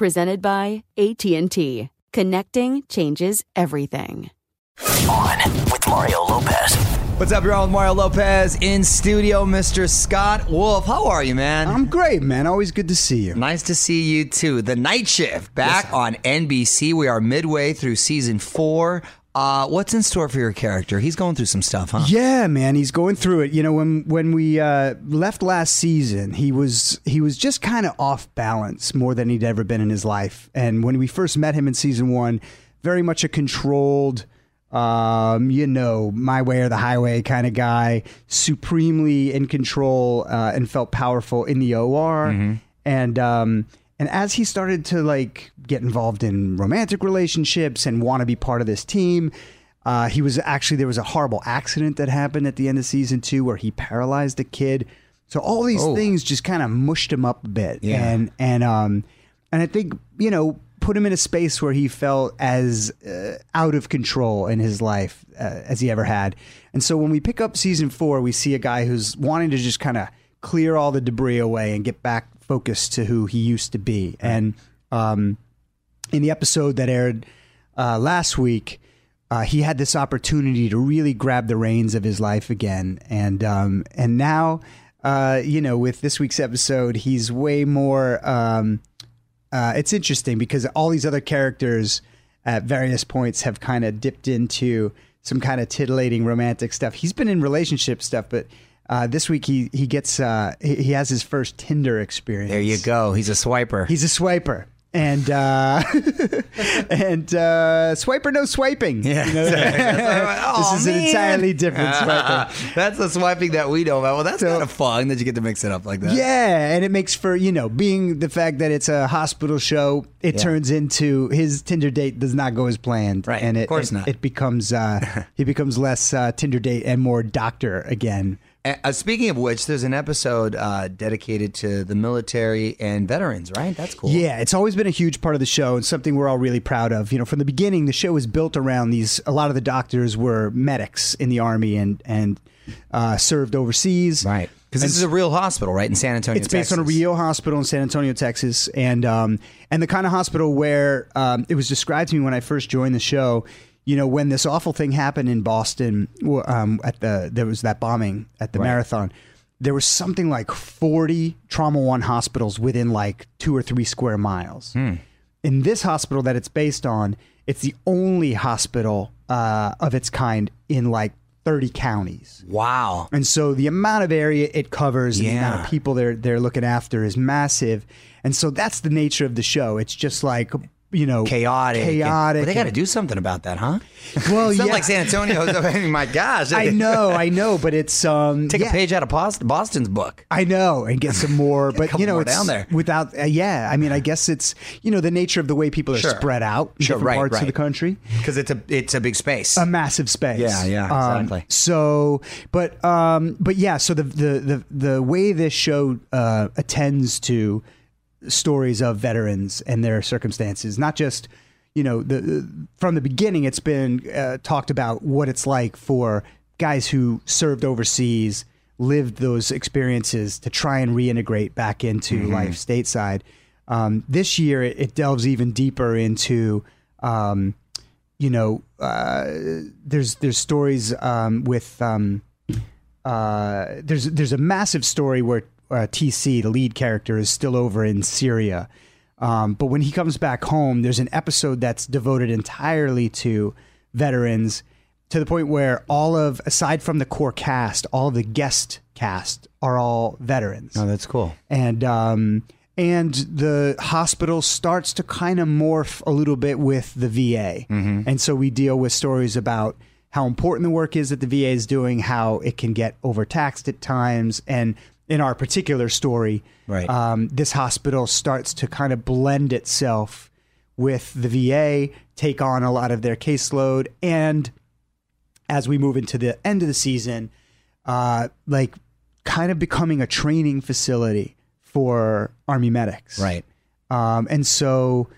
Presented by AT&T. Connecting changes everything. On with Mario Lopez. What's up, y'all? With Mario Lopez in studio, Mr. Scott Wolf. How are you, man? I'm great, man. Always good to see you. Nice to see you too. The Night Shift back Yes. on NBC. We are midway through season four. Uh, what's in store for your character? He's going through some stuff, huh? Yeah, man, he's going through it. You know, when when we uh, left last season, he was he was just kind of off balance more than he'd ever been in his life. And when we first met him in season one, very much a controlled, um, you know, my way or the highway kind of guy, supremely in control uh, and felt powerful in the OR. And um, and as he started to like get involved in romantic relationships and want to be part of this team, uh, he was actually there was a horrible accident that happened at the end of season two where he paralyzed a kid. So all these Oh. things just kind of mushed him up a bit, Yeah. and and um and I think you know put him in a space where he felt as uh, out of control in his life uh, as he ever had. And so when we pick up season four, we see a guy who's wanting to just kind of clear all the debris away and get back focused to who he used to be. And um, in the episode that aired uh, last week, uh, he had this opportunity to really grab the reins of his life again, and um, and now, uh, you know, with this week's episode, he's way more. Um, uh, it's interesting because all these other characters at various points have kind of dipped into some kind of titillating romantic stuff. He's been in relationship stuff, but uh, this week he he gets uh, he, he has his first Tinder experience. There you go. He's a swiper. He's a swiper. And uh, and uh, swiper no swiping. Yeah. You know? Oh, this is an entirely different swiping. that's the swiping that we know about. Well, that's kind of fun that you get to mix it up like that. Yeah, and it makes for you know being the fact that it's a hospital show. It Yeah. turns into his Tinder date does not go as planned, Right, And of course it, not. It becomes uh, he becomes less uh, Tinder date and more doctor again. Uh, speaking of which, there's an episode uh, dedicated to the military and veterans, right? That's cool. Yeah, it's always been a huge part of the show and something we're all really proud of. You know, from the beginning, the show was built around these. A lot of the doctors were medics in the army and and uh, served overseas. Right. Because this is a real hospital, right, in San Antonio, It's based on a real hospital in San Antonio, Texas, and um, and the kind of hospital where um, it was described to me when I first joined the show. You know, when this awful thing happened in Boston, um, at the there was that bombing at the marathon. There was something like forty trauma one hospitals within like two or three square miles. In this hospital that it's based on, it's the only hospital uh, of its kind in like 30 counties. Wow. And so the amount of area it covers and the amount of people they're they're looking after is massive. And so that's the nature of the show. It's just like you know Chaotic. chaotic. Well, they got to do something about that, huh? Well, it's not yeah. like San Antonio. I mean, my gosh. I know, I know, but it's um Take yeah. a page out of Boston's book. I know, and get some more, but you know, it's down there. without. Uh, yeah, I mean, I guess it's you know the nature of the way people are Sure. spread out in Sure, different right, parts of the country. Because it's a it's a big space. a massive space. Yeah, yeah, Um, exactly. so, but um, but yeah, so the the the the way this show uh, attends to stories of veterans and their circumstances, not just you know the from the beginning, it's been uh, talked about what it's like for guys who served overseas, lived those experiences to try and reintegrate back into Mm-hmm. life stateside. Um, this year, it, it delves even deeper into. Um, you know, uh, there's there's stories um, with um, uh, there's there's a massive story where uh, TC, the lead character, is still over in Syria, um, but when he comes back home, there's an episode that's devoted entirely to veterans, to the point where all of aside from the core cast, all the guest cast are all veterans oh, that's cool. and um, and the hospital starts to kind of morph a little bit with the VA, Mm-hmm. and so we deal with stories about how important the work is that the VA is doing, how it can get overtaxed at times, and in our particular story, Right. um, this hospital starts to kind of blend itself with the VA, take on a lot of their caseload, and as we move into the end of the season, uh, like kind of becoming a training facility for Army medics. Right. Um, and so,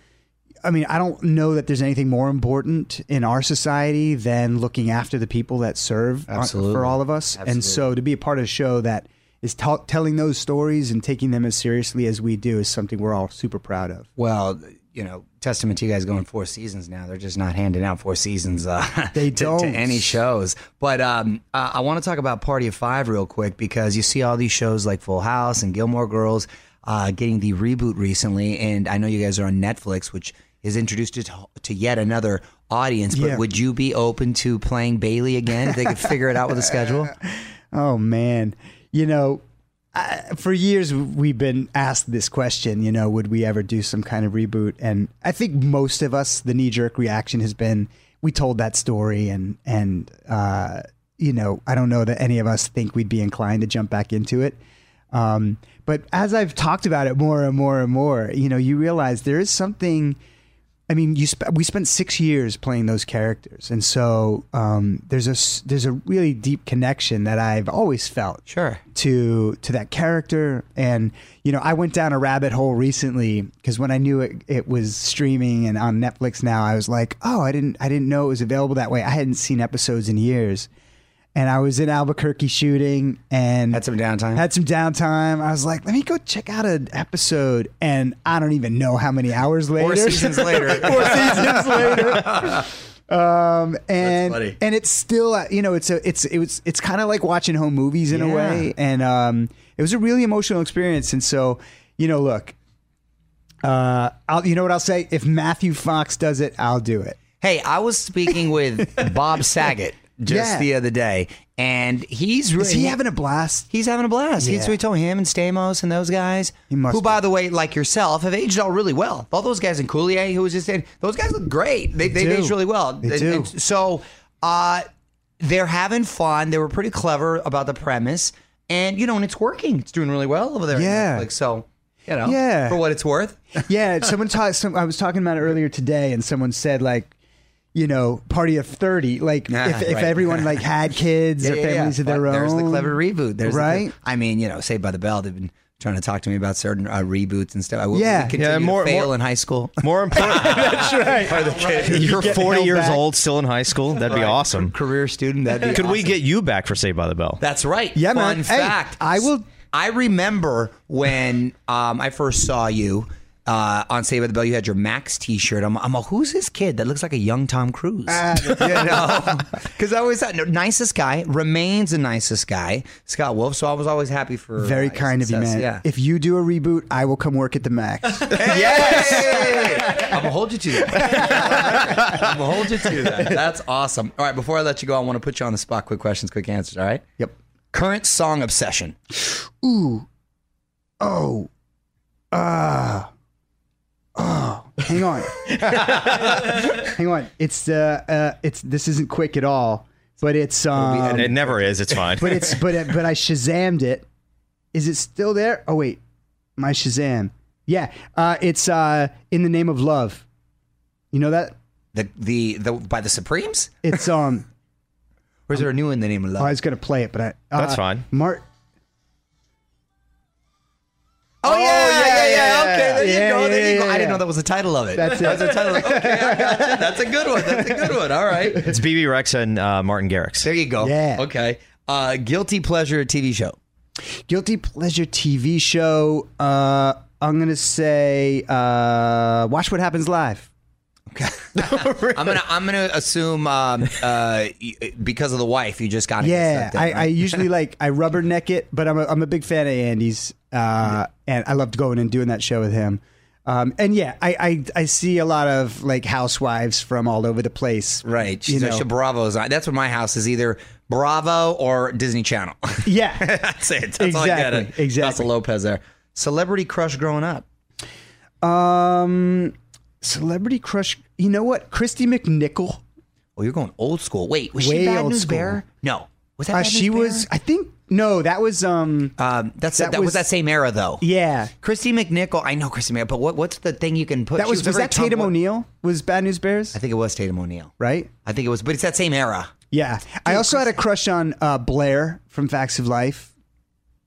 I mean, I don't know that there's anything more important in our society than looking after the people that serve Absolutely. for all of us. And so, to be a part of a show that is ta- telling those stories and taking them as seriously as we do is something we're all super proud of. Well, you know, testament to you guys going four seasons now. They're just not handing out four seasons. Uh, They to, to don't. any shows. But um, uh, I want to talk about Party of Five real quick because you see all these shows like Full House and Gilmore Girls uh, getting the reboot recently, and I know you guys are on Netflix, which is introduced to, to yet another audience. But Yeah. would you be open to playing Bailey again if they could figure it out with a schedule? Oh man, you know, I, for years we've been asked this question. You know, would we ever do some kind of reboot? And I think most of us, the knee jerk reaction has been, we told that story, and and uh, you know, I don't know that any of us think we'd be inclined to jump back into it. Um, but as I've talked about it more and more and more, you know, you realize there is something. I mean, you sp- we spent six years playing those characters, and so um, there's a there's a really deep connection that I've always felt Sure. to to that character. And you know, I went down a rabbit hole recently because when I knew it, it was streaming and on Netflix now, I was like, oh, I didn't I didn't know it was available that way. I hadn't seen episodes in years. And I was in Albuquerque shooting and Had some downtime? Had some downtime. I was like, let me go check out an episode. And I don't even know how many hours later. Four seasons later. Four seasons later. Um, and and it's still uh, you know it's a it's it was it's kind of like watching home movies in a way, and um, it was a really emotional experience. And so you know, look, uh, I'll you know what I'll say if Matthew Fox does it, I'll do it. Hey, I was speaking with Bob Saget just Yeah. the other day, and he's really Is he having a blast? He's having a blast. He's Yeah. we told him and Stamos and those guys, He must who, by the way, like yourself, have aged all really well. All those guys in Coulier, who was just in, those guys look great. They, they do. aged really well. They And- do. and so uh, they're having fun. They were pretty clever about the premise, and you know, and it's working. It's doing really well over there. Yeah. Netflix. so you know, Yeah. for what it's worth. yeah, someone talked. Some, I was talking about it earlier today, and someone said like, you know, party of thirty. Like Ah, if, if right. everyone like had kids or families of their But own. There's the clever reboot. There's the- right. I mean, you know, Saved by the Bell. They've been trying to talk to me about certain uh, reboots and stuff. I will Yeah. continue Yeah, more- to fail more- in high school. More important, That's right. you're get 40 years back. old, still in high school. That'd be awesome. Career student. That'd be Could we get you back for Saved by the Bell? That's right. Yeah, Fun man. Hey, fact. I will- I remember when um, I first saw you. Uh, on Saved by the Bell, you had your Max T-shirt. I'm, I'm a, who's this kid that looks like a young Tom Cruise? Ah, you know, because I always thought no, nicest guy remains the nicest guy, Scott Wolf. So I was always happy for Very uh, his kind of you, man. Yeah. If you do a reboot, I will come work at the Max. yes, I'm gonna hold you to that. I'm gonna hold you to that. That's awesome. All right, before I let you go, I want to put you on the spot. Quick questions, quick answers. All right. yep. Current song obsession. Ooh. Oh. Ah. Oh. Hang on. Hang on. It's uh, uh it's this isn't quick at all, but it's um it never is. It's fine. but it's but it, but I Shazammed it. Is it still there? Oh wait. My Shazam. Yeah. Uh it's uh in the name of love. You know that? The the the by the Supremes. It's um Or is there a new in the name of love? oh? I was gonna play it, but I uh, That's fine. Mart Oh, yeah, yeah, yeah, yeah, Okay, there you yeah, go. There yeah, you go. yeah, I didn't know that was the title of it. That's it. That's the title. Of, okay, I got you. That's a good one. That's a good one. All right. it's Bebe Rexha and uh, Martin Garrix. There you go. Yeah. Okay. Uh, guilty pleasure TV show. guilty pleasure TV show. Uh I'm gonna say uh Watch What Happens Live. I'm gonna I'm gonna assume um, uh, because of the wife, you just got Yeah, I, I usually like I rubberneck it, but I'm a, I'm a big fan of Andy's, uh, and I loved going and doing that show with him. Um, and yeah, I, I I see a lot of like housewives from all over the place. right. You know. Bravo's. on. That's what my house is either Bravo or Disney Channel. Yeah, That's it. That's all I get. Exactly, exactly. Casa Lopez there. Celebrity crush growing up. um, celebrity crush. You know what? Kristy McNichol. Oh, you're going old school. Wait, was Way she Bad old News school. Bear? No. Was that Uh, Bad she News was. Bear? I think no, that was um. Um, that's that that, was, was- that same era though. Yeah, Kristy McNichol. I know Kristy McNichol, but what, what's the thing you can put? that she was a was very that Tatum tomboy- O'Neal? Was Bad News Bears I think it was Tatum O'Neal. right? I think it was, but it's that same era. Yeah, I also had a crush on uh, Blair from Facts of Life.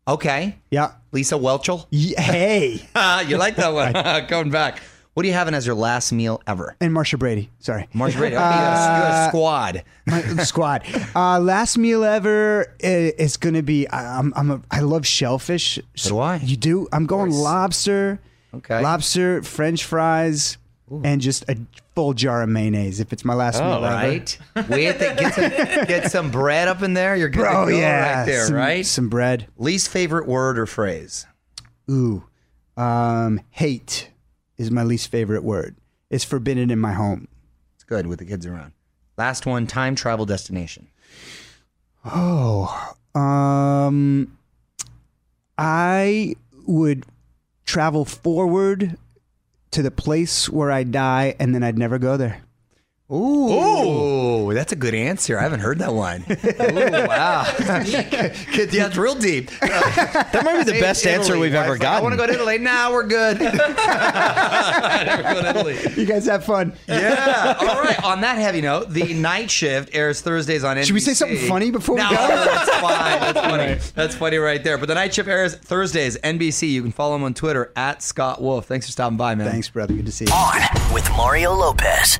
Okay. Yeah. Lisa Whelchel. Ye- Hey, you like that one? Going back. What are you having as your last meal ever? and Marcia Brady. Sorry. Marcia Brady. Okay, you, got a, you got a squad. my squad. Uh, last meal ever is going to be. I- I'm. I'm a, I love shellfish. So do I. You do. I'm going lobster. Okay. Lobster, French fries, and just a full jar of mayonnaise. If it's my last meal ever. Right. Wait, the, get some get some bread up in there. You're good Bro, to go yeah. right there, some, right? Some bread. Least favorite word or phrase. Ooh. Um, hate is my least favorite word. It's forbidden in my home. It's good with the kids around. Last one, time travel destination. Oh, um, I would travel forward to the place where I die, and then I'd never go there. Ooh, that's a good answer. I haven't heard that one. Ooh, wow. yeah, it's real deep. That might be the best answer we've ever got. I want to go to Italy. Now we're good. Never go to Italy. You guys have fun. Yeah. All right. On that heavy note, the night shift airs Thursdays on NBC. Should we say something funny before we no, go? that's fine. That's funny. That's funny right there. But the night shift airs Thursdays, NBC. You can follow him on Twitter at Scott Wolf. Thanks for stopping by, man. Thanks, brother. Good to see you. On with Mario Lopez.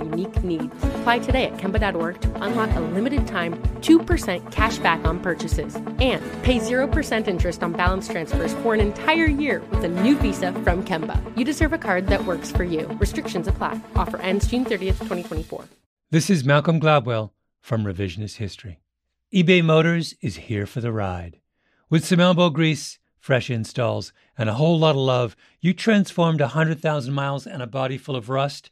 unique needs. Apply today at Kemba.org to unlock a limited time 2% cash back on purchases and pay 0% interest on balance transfers for an entire year with a new visa from Kemba. You deserve a card that works for you. Restrictions apply. Offer ends June 30th, 2024. This is Malcolm Gladwell from Revisionist History. eBay Motors is here for the ride. With some elbow grease, fresh installs, and a whole lot of love, you transformed a 100,000 miles and a body full of rust